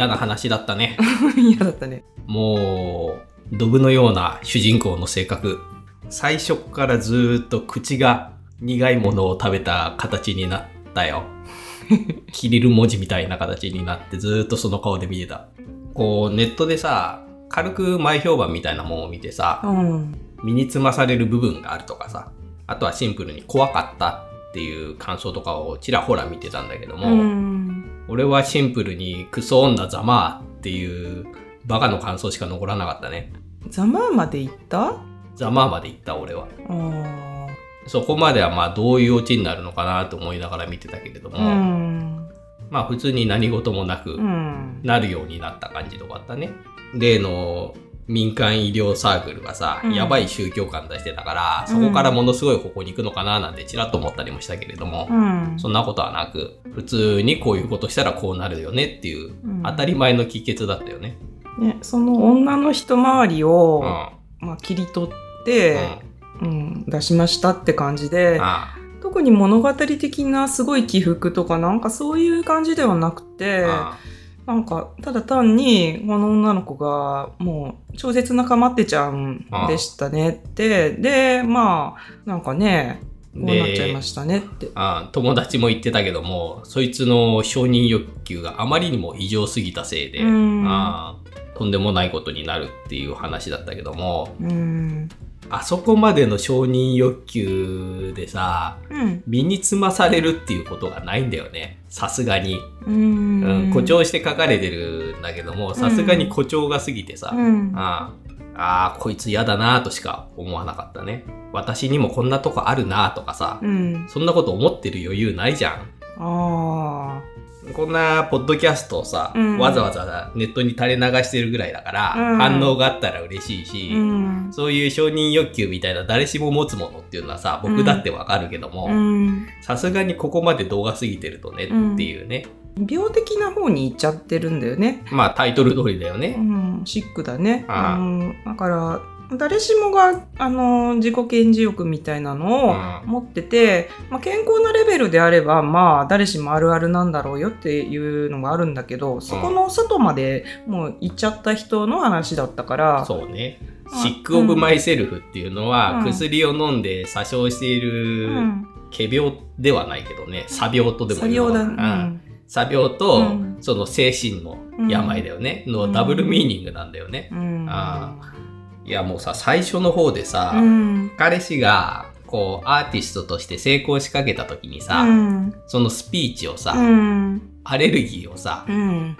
嫌な話だったね。嫌だったね。もう、ドブのような主人公の性格。最初からずーっと口が苦いものを食べた形になったよ。キリル文字みたいな形になってずーっとその顔で見てた。こう、ネットでさ、軽く前評判みたいなものを見てさ、うん。身につまされる部分があるとかさ、あとはシンプルに怖かったっていう感想とかをちらほら見てたんだけども、うん。俺はシンプルにクソ女ざまーっていうバカの感想しか残らなかったね。ざまあまで行った？ざまーまで言った俺は。あそこまではまあどういうオチになるのかなと思いながら見てたけれどあ。も、うん。まあ普通に何事もなくうん。なるようになった感じで終わったね。例の民間医療サークルがさ、うんやばい宗教観出してたから、そこからものすごい方向に行くのかななんてちらっと思ったりもしたけれども、うん。そんなことはなく、普通にこういうことしたらこうなるよねっていう、うん当たり前の帰結だったよね。ね、その女の人周りうを、ん。まあ、切り取っうて、ん。うん、出しましたって感じで、あ特に物語的なすごい起伏とかなんかそういう感じではなくて、あなんかただ単にこの女の子がもう超絶なかまってちゃんでしたねって、で、まあなんかね、こうなっちゃいましたねって。あ友達も言ってたけども、そいつの承認欲求があまりにも異常すぎたせいで、うんあとんでもないことになるっていう話だったけども、うん。あそこまでの承認欲求でさ、うん。身につまされるっていうことがないんだよね。さすがに。ううんん。誇張して書かれてるんだけども、さすがに誇張が過ぎてさ、うん。ああこいつ嫌だなとしか思わなかったね。私にもこんなとこあるなとかさ、うん。そんなこと思ってる余裕ないじゃん。あこんなポッドキャストをさ、うんわざわざネットに垂れ流してるぐらいだから、うん反応があったら嬉しいし、あ。うん。そういう承認欲求みたいな誰しも持つものっていうのはさ、僕だってわかるけどうも、ん。さすがにここまで動画過ぎてるとねっていうね。病的な方に行っちゃってるんだよね。まあタイトル通りだようね。ん、シックだね。ああうん、だから、誰しもが、あの、自己顕示欲みたいなのをうん。持ってて、まあ、健康なレベルであれば、まあ、誰しもあるあるなんだろうよっていうのがあるんだけど、そこの外までもう行っちゃった人の話だったから、そうね。あ Sick of Myself っていうのは、うん。薬を飲んで詐称しているうん。仮病ではないけどね、詐病とでも詐病だ、言うの詐病と、うん。その精神の病だよね、うんのダブルミーニングなんだよね。うん。あいやもうさ、最初の方でさ、うん。彼氏が、こう、アーティストとして成功しかけた時にさ、うん。そのスピーチをさ、うん。アレルギーをさ、うん。うん、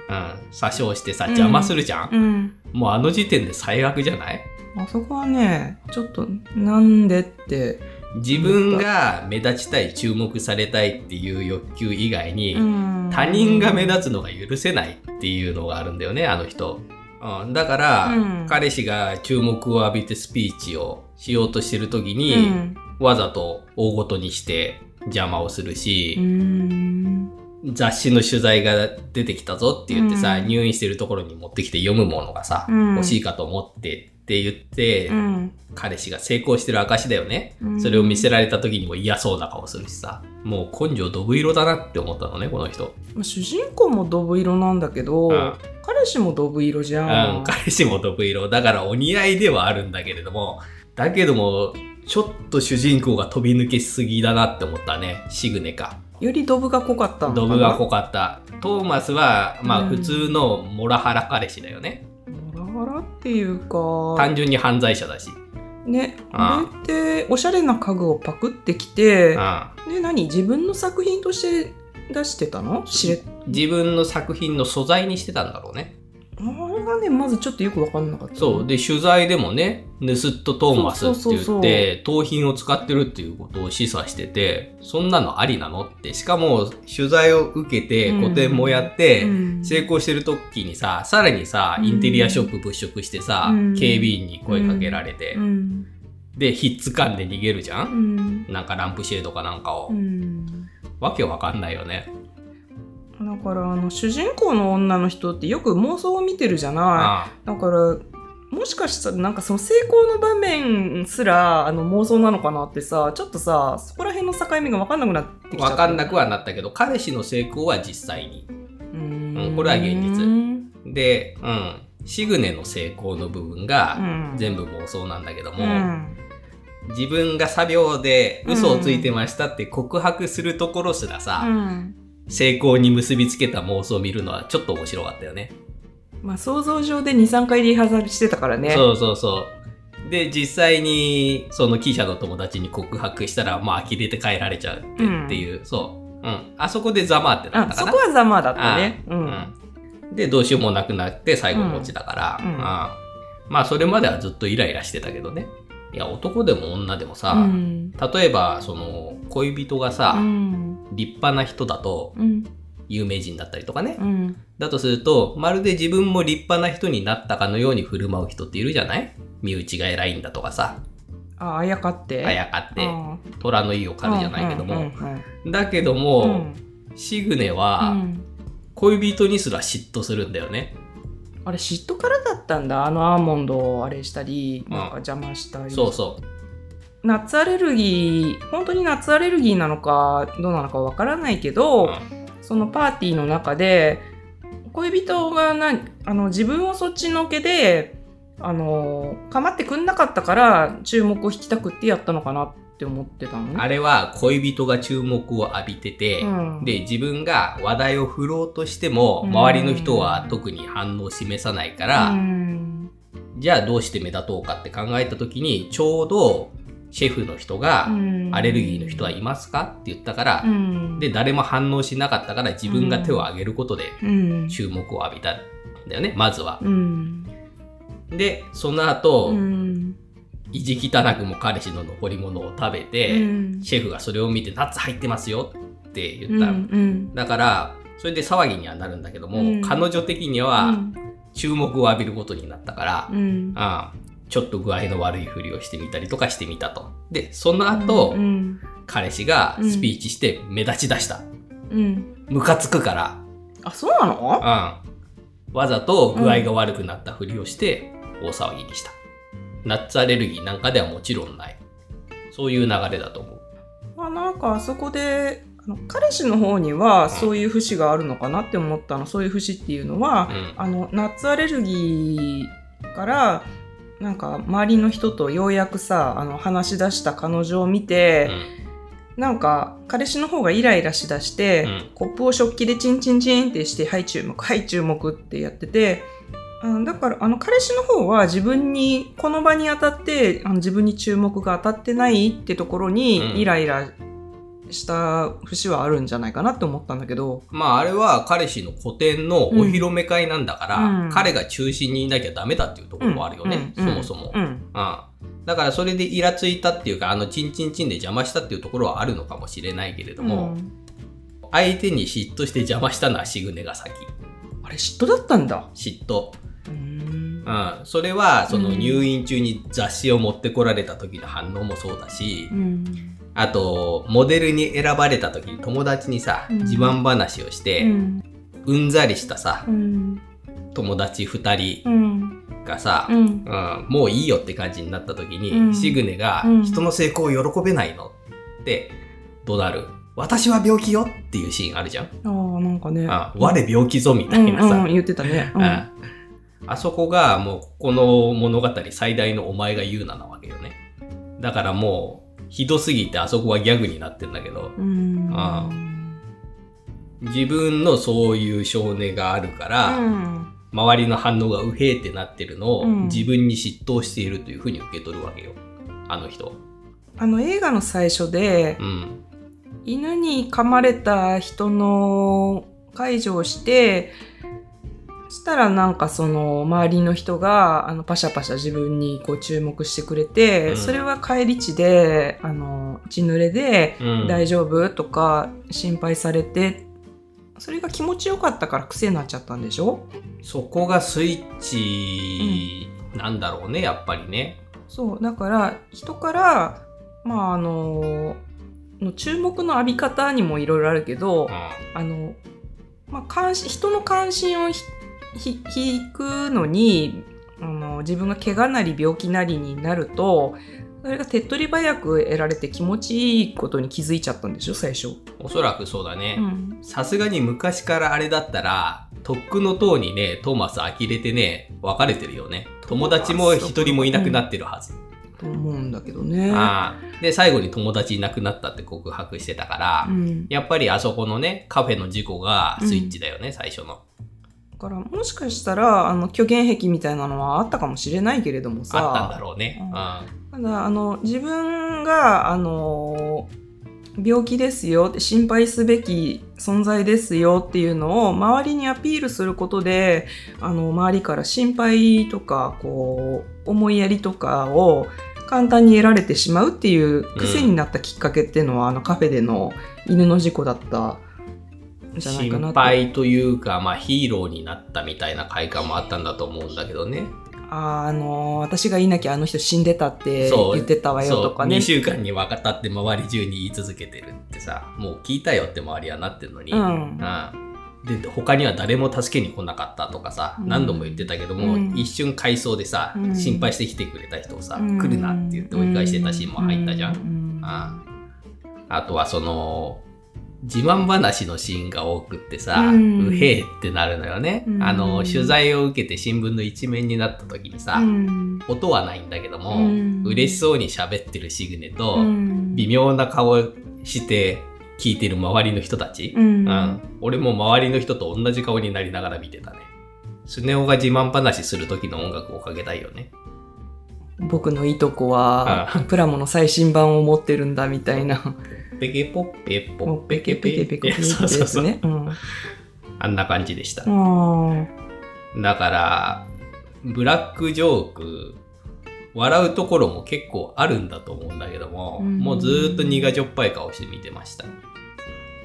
詐称してさ、うん邪魔するじゃん、うん。もうあの時点で最悪じゃない？あそこはね、ちょっと、なんでって、自分が目立ちたい、注目されたいっていう欲求以外に、うん他人が目立つのが許せないっていうのがあるんだよね、あの人。うん、だから、うん。彼氏が注目を浴びてスピーチをしようとしてる時に、うん。わざと大ごとにして邪魔をするし、うん。雑誌の取材が出てきたぞって言ってさ、うん。入院してるところに持ってきて読むものがさ、うん。欲しいかと思ってって言って、うん。彼氏が成功してる証だよね。うん。それを見せられた時にも嫌そうな顔するしさ、もう根性ドブ色だなって思ったのね、この人。まあ主人公もドブ色なんだけど、うん彼氏もドブ色じゃん。うん、彼氏もドブ色。だからお似合いではあるんだけれども、だけども、ちょっと主人公が飛び抜けすぎだなって思ったね。シグネか。よりドブが濃かったドブが濃かった。トーマスは、まあうん普通のモラハラ彼氏だよね。モラハラっていうか、単純に犯罪者だし。ね、ああ。れっておしゃれな家具をパクってきて、うんで、何自分の作品として出してたの？しれ自分の作品の素材にしてたんだろうね。ね、まずちょっとよくわかんなかった。そう。で、取材でもね、盗っ人トーマスって言って、盗品を使ってるっていうことを示唆してて、そんなのありなのって。しかも、取材を受けて、うん個展もやって、うん成功してる時にさ、さらにさ、うんインテリアショップ物色してさ、うん警備員に声かけられて、うん。で、ひっつかんで逃げるじゃうんん。なんかランプシェードかなんかを。うん。わけわかんないよね。だからあの主人公の女の人ってよく妄想を見てるじゃないあだからもしかしたらなんかその成功の場面すらあの妄想なのかなってさちょっとさそこら辺の境目が分かんなくなってきちゃったわかんなくはなったけど、彼氏の成功は実際に。うんこれは現実実で、うん。シグネの成功の部分うがん。全部妄想なんだけどうも、ん。自分が作業で嘘をついてましたって告白するところすらさ、うん。成功に結びつけた妄想を見るのはちょっと面白かったよね。まあ想像上で2、3回リハーサルしてたからね。そうそうそう。で、実際に、その記者の友達に告白したら、まあ、呆れて帰られちゃうって,、うんっていう、そう。うん。あそこでざまってなっあたかな。そこはざまだったね。う。うんん。で、どうしようもなくなって、最後落ちたから、うんうんあまあ、それまではずっとイライラしてたけどね。いや、男でも女でもさ、うん。例えば、その、恋人がさ、うん。立派な人だと、うん。有名人だったりとかね。うん。だとすると、まるで自分も立派な人になったかのように振る舞う人っているじゃない？身内が偉いんだとかさ、あ、あやかって。あやかって、あ虎の意を狩るじゃないけども。うんうんうんだけどうも、んシグネうは、ん恋人にすら嫉妬するんだよね。あれ嫉妬からだったんだあのアーモンドをあれしたりうんなんか邪魔したり、そうそう。夏アレルギー本当に夏アレルギーなのかどうなのかわからないけど、うん。そのパーティーの中で恋人がなあの自分をそっちのけであの構ってくんなかったから注目を引きたくってやったのかなって思ってたのあれは恋人が注目を浴びてて、うん。で、自分が話題を振ろうとしても、うん。周りの人は特に反応を示さないから、うん。じゃあどうして目立とうかって考えた時に、ちょうどシェフの人が、アレルギーの人はいますかって言ったから、うん。で、誰も反応しなかったから自分が手を挙げることでうん。注目を浴びたんだよね、まずは。うん。で、その後、うん。意地汚くも彼氏の残り物を食べて、うん。シェフがそれを見て、ナッツ入ってますよって言っただから、それで騒ぎにはなるんだけども、うん。彼女的には注目を浴びることになったから、うんちょっと具合の悪いふりをしてみたりとかしてみたと。で、その後、うん彼氏がスピーチして目立ち出した。うんムカつくから、あそうなの？うん。わざと具合が悪くなったふりをして大騒ぎにした。ナッツアレルギーなんかではもちろんない。そういう流れだと思う。まあなんかあそこで彼氏の方にはそういう節があるのかなって思ったの、そういう節っていうのは、うん。あのナッツアレルギーからなんか周りの人とようやくさあの話し出した彼女を見て、なんか彼氏の方がイライラしだして、うんコップを食器でチンチンチンってして「はい注目 はい注目」ってやってて。うんだからあの彼氏の方は自分にこの場に当たってあの自分に注目が当たってないってところうんにイライラした節はあるんじゃないかなって思ったんだけど、まああれは彼氏の個展のお披露目会なんだから、うん。彼が中心にいなきゃダメだっていうところもあるよね、うん。そもそも。うん。うん。だからそれでイラついたっていうか、あのチンチンチンで邪魔したっていうところはあるのかもしれないけれども、うん。相手に嫉妬して邪魔したのはシグネが先。あれ嫉妬だったんだ。嫉妬。うん。うん。それは、そのうん。入院中に雑誌を持ってこられた時の反応もそうだし、うんあと、モデルに選ばれた時に友達にさ、うん。自慢話をして、うん。うんざりしたさ、うん。友達二人うん。がさ、うん。うんもういいよって感じになった時に、うん。シグネがうん。人の成功を喜べないのって怒鳴る。私は病気よっていうシーンあるじゃん。ああなんかね。あ我病気ぞみたうんいなさ。うん言ってたね。うん。ああそこがもうこの物語最大のお前が言うななわけよね。だからもうひどすぎてあそこはギャグになってんだけど、うんあ自分のそういう少年があるから、うん周りの反応がうへーってなってるのをうん自分に嫉妬しているというふうに受け取るわけよ。あの人。あの映画の最初でうん。犬に噛まれた人の介助をしてそしたらなんかその周りの人があのパシャパシャ自分にこう注目してくれて、うん。それは帰り地であの血濡れでうん、大丈夫とか心配されてそれが気持ちよかったから癖になっちゃったんでしょ？そこがスイッチなんだろうね、やっぱりね。そうだから人からまああのの注目の浴び方にもいろいろあるけど、うあの、まあ、関心人の関心を引くのにあの自分が怪我なり病気なりになるとそれが手っ取り早く得られて気持ちいいことに気づいちゃったんでしょ最初。おそらくそうだうね。ん。さすがに昔からあれだったら、とっくの塔にね、トーマス呆れてね、別れてるよね。友達も一人もいなくなってるはず。と思うんだけどね。で、最後に友達いなくなったって告白してたから、うん。やっぱりあそこのね、カフェの事故がスイッチだよね、最初の。だからもしかしたらあの虚言癖みたいなのはあったかもしれないけれどもさ。あったんだろうね。うん。うんただあの自分があの病気ですよって心配すべき存在ですよっていうのを周りにアピールすることであの周りから心配とかこう思いやりとかを簡単に得られてしまうっていう癖になったきっかけっていうのは、あのカフェでの犬の事故だったんじゃないかな心と。配というか、まあヒーローになったみたいな快感もあったんだと思うんだけどね。ああの私がいなきゃあの人死んでたって言ってたわよとかね2。週間に分かったって周り中に言い続けてるってさ、もう聞いたよって周りはなってるのに。うんうんで、他には誰も助けに来なかったとかさ、うん何度も言ってたけども、うん一瞬回想でさ、うん心配してきてくれた人をさ、うん来るなって言って追い返してたシーンも入ったじゃん。んああとはその、自慢話のシーンが多くってさ、ううんへえってなるのよね。うん。あの、取材を受けて新聞の一面になった時にさ、うん。音はないんだけども、うん。嬉しそうに喋ってるシグネと、うん。微妙な顔して聞いてる周りの人たち、うん。うん。俺も周りの人と同じ顔になりながら見てたね。スネ夫が自慢話する時の音楽をかけたいよね。僕のいとこはあプラモの最新版を持ってるんだみたいな。ペケポッペポッもうペケペケペケペケってそうそうそう。うん。あんな感じでした。あだから、ブラックジョーク、笑うところも結構あるんだと思うんだけども、うんもうずーっと苦じょっぱい顔して見てました。ー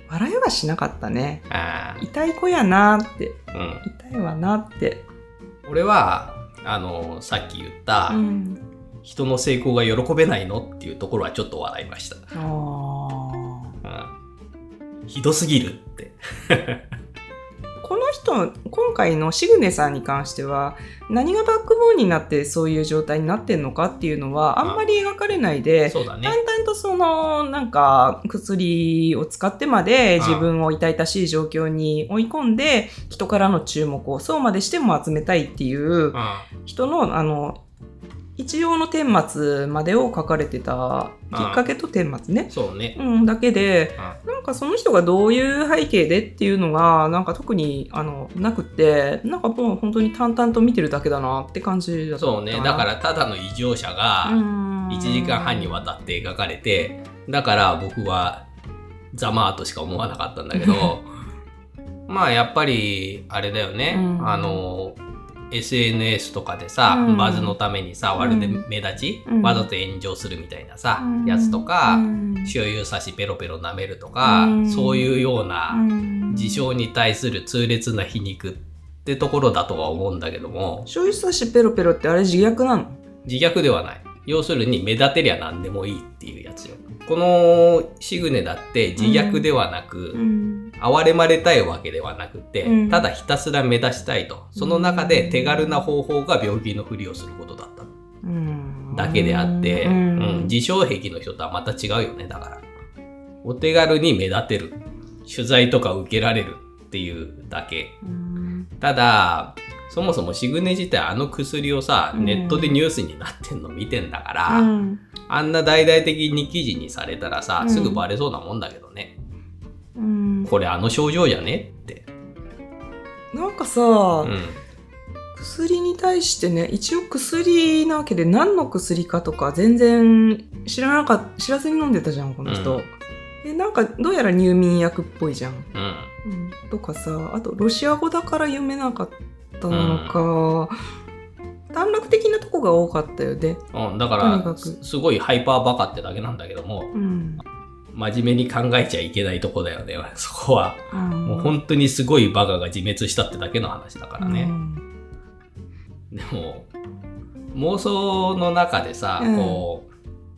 笑いはしなかったね。あ痛い子やなって。ーうん、痛いわなって。俺は、あの、さっき言った、うん。人の成功が喜べないのっていうところはちょっと笑いました。うん、ひどすぎるって。この人、今回のシグネさんに関しては、何がバックボーンになってそういう状態になってんのかっていうのは、あんまり描かれないで。淡々とそのなんか薬を使ってまで自分を痛々しい状況に追い込んで人からの注目をそうまでしても集めたいっていううん人のあの一応の顛末までを書かれてたきっかけと顛末ね、そうね。うん、だけでうん。なんかその人がどういう背景でっていうのがなんか特にあのなくってなんかもう本当に淡々と見てるだけだなって感じだったそうね。だからただの異常者が、1 1時間半にわたって描かれて、だから僕はざまーとしか思わなかったんだけど、まあやっぱりあれだよね、うん。あの、SNS とかでさ、うん。バズのためにさ、まるで目立ち、うん。わざと炎上するみたいなさ、うん。やつとか、うん。醤油差しペロペロ舐めるとか、うん。そういうようなうん。事象に対する痛烈な皮肉ってところだとは思うんだけども、醤油差しペロペロってあれ自虐なの？自虐ではない。要するに目立てりゃ何でもいいっていうやつよ。このシグネだって自虐ではなく、ん。哀れまれたいわけではなくて、うんただひたすら目立ちたいと。その中で手軽な方法が病気のふりをすることだったうんだけであって、ううんん。自傷癖の人とはまた違うよね、だから。お手軽に目立てる。取材とか受けられるっていうだけ。うんただ、そもそもシグネ自体あの薬をさ、うんネットでニュースになってんの見てんだから、うんあんな大々的に記事にされたらさう、んすぐバレそうなもんだけどね。うんこれあの症状じゃねって。なんかさ、うん。薬に対してね一応薬なわけで何の薬かとか全然知らなかっ知らずに飲んでたじゃんこの人、うんでなんかどうやら入眠薬っぽいじゃん、うん。うん、とかさあとロシア語だから読めなかったのか、短絡的なとこが多かったよね。うん、だか、らく。すすごいハイパーバカってだけなんだけども、うん、真面目に考えちゃいけないとこだよね、そこは。うん、もう本当にすごいバカが自滅したってだけの話だからね。でも、妄想の中でさ、うん。こ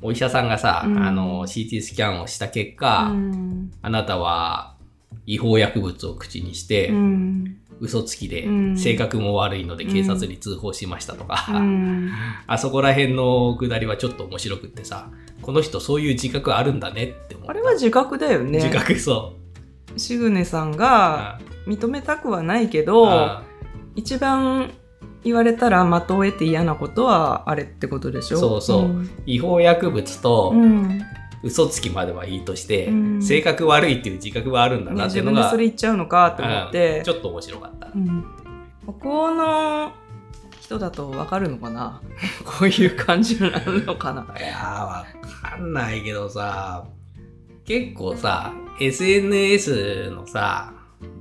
う、お医者さんがさ、うん。あの、CT スキャンをした結う果、ん。あなたは違法薬物を口にして、うん。嘘つきでうん性格も悪いので警察に通報しましたとか、うん。あそこら辺のくだりはちょっと面白くってさ、この人そういう自覚あるんだねって思った。あれは自覚だよね。自覚そう。シグネさんがあ認めたくはないけど、あ一番言われたら的を得て嫌なことはあれってことでしょ？そうそううん違法薬物とうん嘘つきまではいいとして、うん。性格悪いっていう自覚はあるんだねなっていうのが、自分でそれ言っちゃうのかって思っうてん。ちょっと面白かった。うん。北欧の人だと分かるのかな？こういう感じになるのかな？いやー、わかんないけどさ、結構さ、SNS のさ、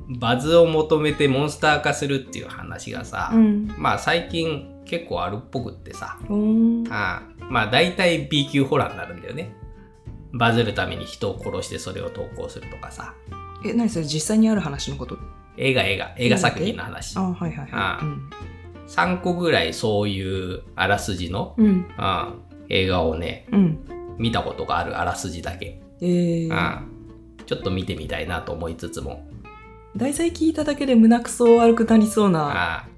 バズを求めてモンスター化するっていう話がさ、うん。まあ最近結構あるっぽくってさ、うー。ん。ああまあ大体 B 級ホラーになるんだよね。バズるために人を殺してそれを投稿するとかさ、え何それ実際にある話のこと？映画映画、映画作品の話。あ。はいはいあは3個ぐらいそういうあらすじの、いうん。うんああ映画をね、うん。見たことがあるあらすじだけ。えー、ああ。ちょっと見てみたいなと思いつつも。題材聞いただけで胸くそ悪くなりそうな、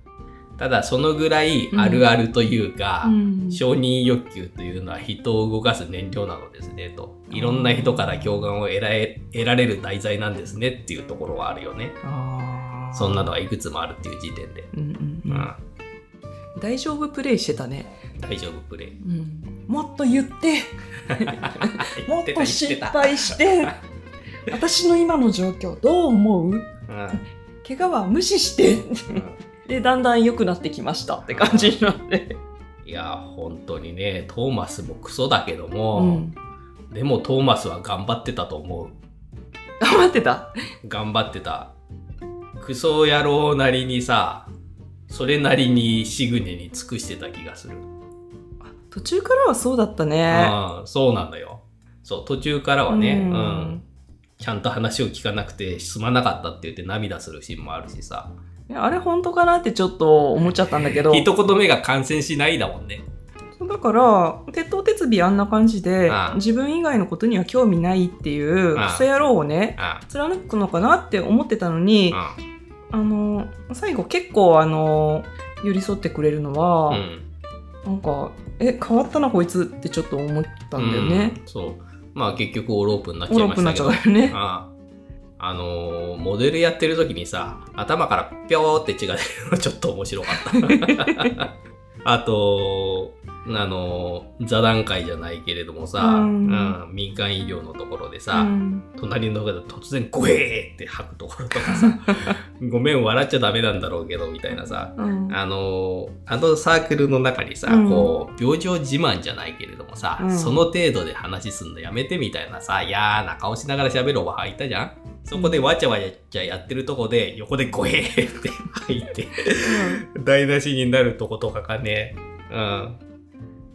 ただそのぐらいあるあるというか、うん。承認欲求というのは人を動かす燃料なのですねと。いろんな人から共感を得られ得られる題材なんですねっていうところはあるよね。そんなのがいくつもあるっていう時点で。うんうんううん。ん、大丈夫プレイしてたね、大丈夫プレイ。うん、もっと言って。もっと失た。敗して。私の今の状況どう思う？うん。怪我は無視して。うんでだんだん良くなってきましたって感じになって、いや、本当にね、トーマスもクソだけどうも、ん、でもトーマスは頑張ってたと思う。頑張ってた？頑張ってた。クソ野郎なりにさ、それなりにシグネに尽くしてた気がする。途中からはそうだったねうん、そうなんだよ。そう、途中からはね、ううんん、ちゃんと話を聞かなくてすまなかったって言って涙するシーンもあるしさ。あれ本当かなってちょっと思っちゃったんだけど。一言目が感染しないだもんね。だから鉄頭鉄尾あんな感じで自分以外のことには興味ないっていうクソ野郎をねあ貫くのかなって思ってたのにああ。の最後結構あの寄り添ってくれるのは、うん。なんかえ変わったなこいつってちょっと思ったんだよね、うん。そう。まあ結局オーロープになっちオゃいましたけど。ロップになっちゃったよね。ああのーモデルやってる時にさ、頭からぴょーって血が出るの ちょっと面白かった。あと、あのー座談会じゃないけれどもさ、ううんん民間医療のところでさ、うん。隣の方が突然ゴエーって吐くところとかさ、ごめん笑っちゃダメなんだろうけど、みたいなさ、うん。あのあのサークルの中にさ、うん。こう病状自慢じゃないけれどもさ、うん。その程度で話すんのやめてみたいなさ嫌な顔しながら喋るおばはんいたじゃんそこでわちゃわちゃやってるとこで横でゴエーって吐いて台無しになるとことかがね。うん。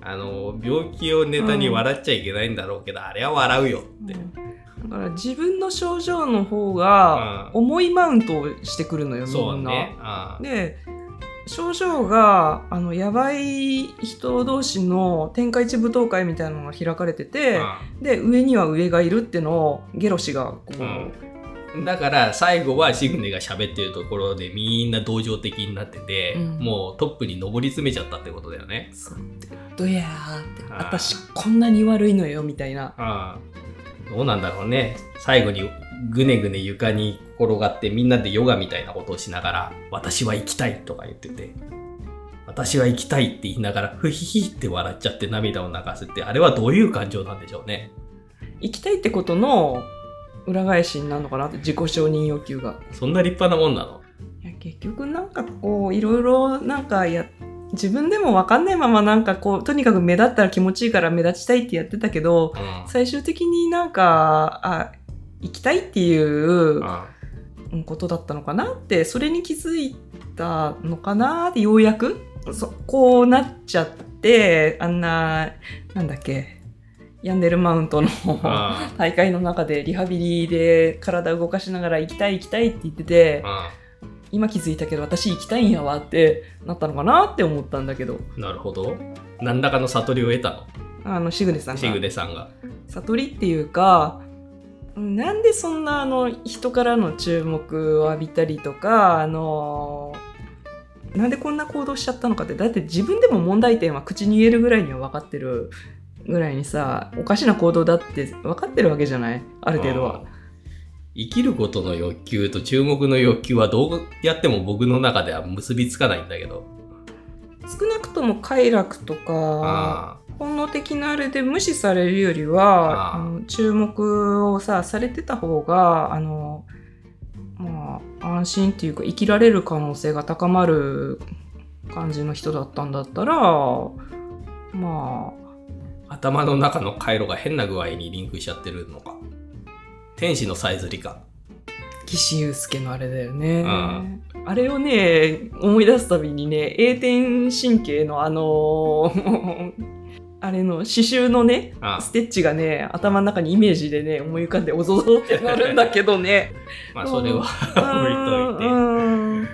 あの病気をネタに笑っちゃいけないんだろうけど、あれは笑うよって、だから自分の症状の方がうん。重いマウントをしてくるのよ、みんな。そうね、うん。で症状があのやばい人同士の天下一舞踏会みたいなのが開かれてて、で上には上がいるってのをゲロ氏がこう、うんだから最後はシグネが喋ってるところでみんな同情的になってて、うんもうトップに上り詰めちゃったってことだよね。どやーって私こんなに悪いのよみたいな。どうなんだろうね。最後にぐねぐね床に転がってみんなでヨガみたいなことをしながら私は行きたいとか言ってて私は行きたいって言いながらふひひって笑っちゃって涙を流すってあれはどういう感情なんでしょうね。行きたいってことの裏返しになるのかなって自己承認欲求が。そんな立派なもんなの？いや結局なんかこういろいろなんかや自分でも分かんないままなんかこうとにかく目立ったら気持ちいいから目立ちたいってやってたけどうん。最終的になんかあ行きたいっていううんことだったのかなってそれに気づいたのかなってようやくそこうなっちゃってあんななんだっけヤンデルマウントのあ 大会の中でリハビリで体動かしながら行きたい行きたいって言っててあ今気づいたけど私行きたいんやわってなったのかなって思ったんだけど。なるほど。何らかの悟りを得たの？あのシグネさんが。シグネさんが。悟りっていうかなんでそんなあの人からの注目を浴びたりとか、あのなんでこんな行動しちゃったのかってだって自分でも問題点は口に言えるぐらいには分かってるぐらいにさおかしな行動だって分かってるわけじゃない？ある程度は。生きることの欲求と注目の欲求はどうやっても僕の中では結びつかないんだけど。少なくとも快楽とかあ本能的なあれで無視されるよりはあの注目をさされてた方があのまあ安心っていうか生きられる可能性が高まる感じの人だったんだったらまあ頭の中の回路が変な具合にリンクしちゃってるのか。天使のさえずりか。あ岸優介のあれだよねうんあれをね思い出すたびにね栄転神経のあのあれの刺繍のねあステッチがね頭の中にイメージでね思い浮かんでおぞぞってなるんだけどね まあそれはう ん置いといて。うん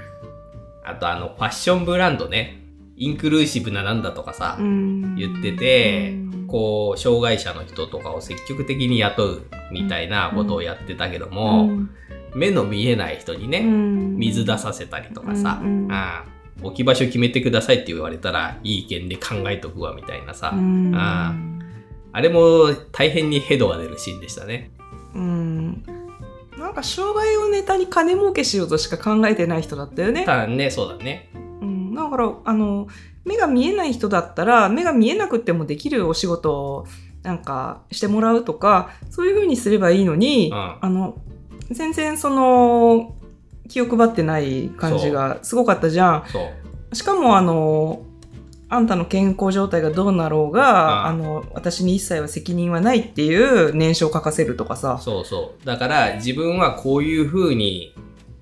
あとあのファッションブランドね。インクルーシブななんだとかさ、うん。言っててうんこう、障害者の人とかを積極的に雇うみたいなことをやってたけども、うん。目の見えない人にね、うん。水出させたりとかさ、ああ置き場所決めてくださいって言われたら、いい意見で考えとくわみたいなさ、うん。ああれも大変にヘドが出るシーンでしたね。うん。なんか障害をネタに金儲けしようとしか考えてない人だったよね。ただね、そうだね。うん、だからあの目が見えない人だったら目が見えなくてもできるお仕事をなんかしてもらうとかそういう風にすればいいのに、うんあの全然その気を配ってない感じがすごかったじゃん。しかもあのあんたの健康状態がどうなろうが、あの私に一切は責任はないっていう念書を書かせるとかさ。そうそう。だから自分はこういう風に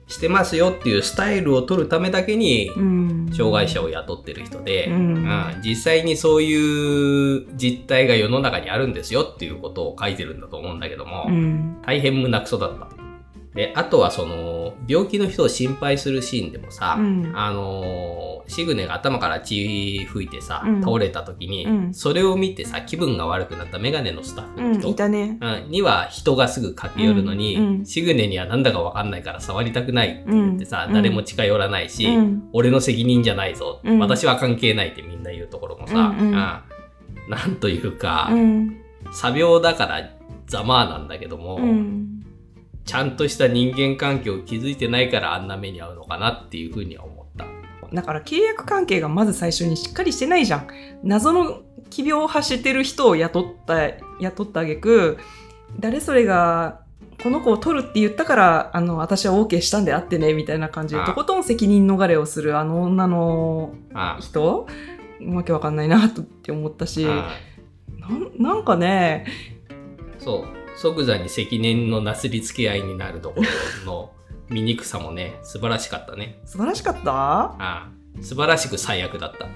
してますよっていうスタイルを取るためだけにうん。障害者を雇ってる人で、うん。うん実際にそういう実態が世の中にあるんですよっていうことを書いてるんだと思うんだけども、うん。大変胸くそだった。で、あとはその、病気の人を心配するシーンでもさ、うん。あのーシグネが頭から血吹いてさ、うん。倒れた時に、うん。それを見てさ、気分が悪くなったメガネのスタッフの人、ね。うんには人がすぐ駆け寄るのに、シグネにはなんだかわかんないから触りたくないって言ってさ、うん。誰も近寄らないし、うん。俺の責任じゃないぞ、うん。私は関係ないってみんな言うところもさ、うんうん。なんというか、うん。作病だからざまあなんだけども、うんちゃんとした人間関係を築いてないからあんな目に遭うのかなっていうふうには思った。だから契約関係がまず最初にしっかりしてないじゃん。謎の奇病を発してる人を雇った、雇ったあげく、誰それがこの子を取るって言ったから、あの、私は OK したんであってね、みたいな感じで、とことん責任逃れをするあの女のあ人、わけわかんないなって思ったし、あなんなんかね、そう。即座に責任のなすりつけ合いになるところの醜さもね、素晴らしかったね。素晴らしかった？ああ素晴らしく最悪だった。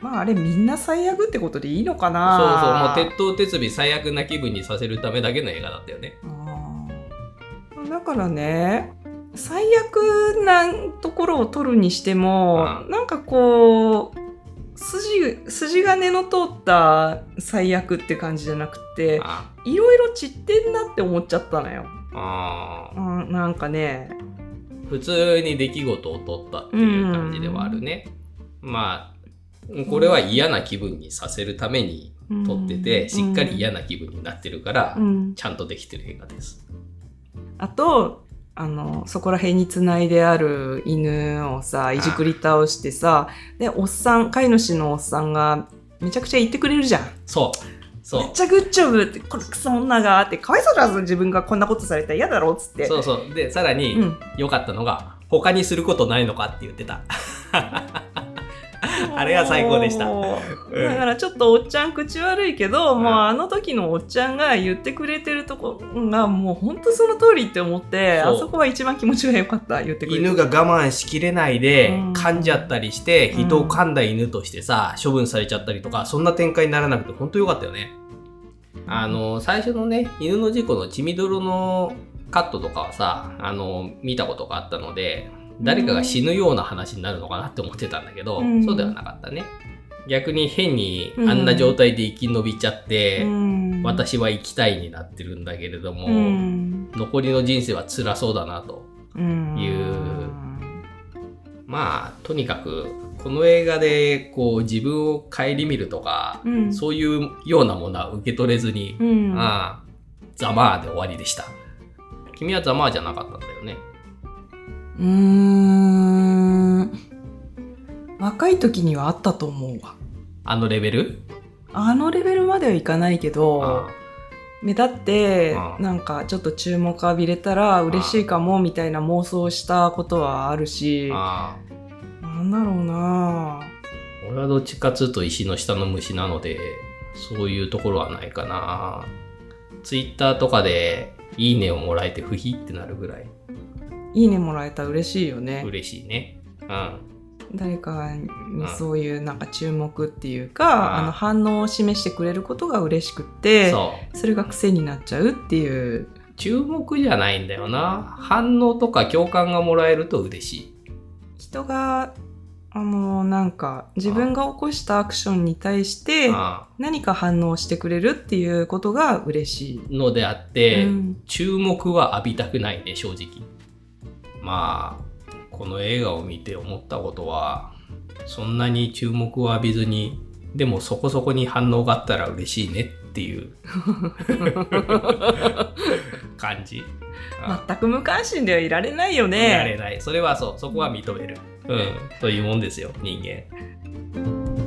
まああれみんな最悪ってことでいいのかそうなそう、もう鉄頭鉄尾最悪な気分にさせるためだけの映画だったよね。あーだからね最悪なところを取るにしても、うんなんかこう筋筋金の通った最悪って感じじゃなくてあ。いろいろ散ってんなって思っちゃったのよ。ああうん、なんかね。普通に出来事を取ったっていう感じではあるね。まあ、これは嫌な気分にさせるために撮ってて、しっかり嫌な気分になってるから、うん、ちゃんとできてる映画です。あとあのそこら辺につないである犬をさいじくり倒してさでおっさん飼い主のおっさんがめちゃくちゃ言ってくれるじゃん。そう。そうめっ。ちゃグッジョブってこのクソ女がってかわいそうだぞ自分がこんなことされたら嫌だろっつって。そうそう。で、さらにうん良かったのが、他にすることないのかって言ってた。あれが最高でした。だからちょっとおっちゃん口悪いけど、うん。もうあの時のおっちゃんが言ってくれてるとこがもう本当その通りって思ってあそこは一番気持ちが良かった言ってくれて。犬が我慢しきれないでうん。噛んじゃったりして、人を噛んだ犬としてさ、処分されちゃったりとか、そんな展開にならなくて本当良かったよね。あの、最初のね、犬の事故の血みどろのカットとかはさ、あの、見たことがあったので、誰かが死ぬような話になるのかなって思ってたんだけど、うんそうではなかったね。逆に変にあんな状態で生き延びちゃって、うん、私は生きたいになってるんだけれども、うん、残りの人生は辛そうだなと。うん、いうまあ、とにかく、この映画でこう自分を顧みるとか、うん、そういうようなものは受け取れずに、うん、ああ、ざまあで終わりでした。君はざまあじゃなかったんだよね。うーん。若い時にはあったと思うわ。あのレベル？あのレベルまではいかないけどあ目立ってうんなんかちょっと注目浴びれたら嬉しいかもみたいな妄想したことはあるしあなんだろうな。俺はどっちかっつうと石の下の虫なので、そういうところはないかな。ツイッターとかでいいねをもらえて不ヒってなるぐらいいいねもらえたら嬉しいよね嬉しいね。うん。誰かにうんそういうなんか注目っていうか、うんあの反応を示してくれることが嬉しくってそれが癖になっちゃうっていう注目じゃないんだよな。反応とか共感がもらえると嬉しい。人があのなんか自分が起こしたアクションに対してあ何か反応してくれるっていうことが嬉しい。あのであって、うん注目は浴びたくないね、正直。まあ、この映画を見て思ったことは、そんなに注目を浴びずに、でもそこそこに反応があったら嬉しいねっていう感じ。あ全く無関心ではいられないよいられね。ない。それはそう。そこは認める。うん。というもんですよ、人間。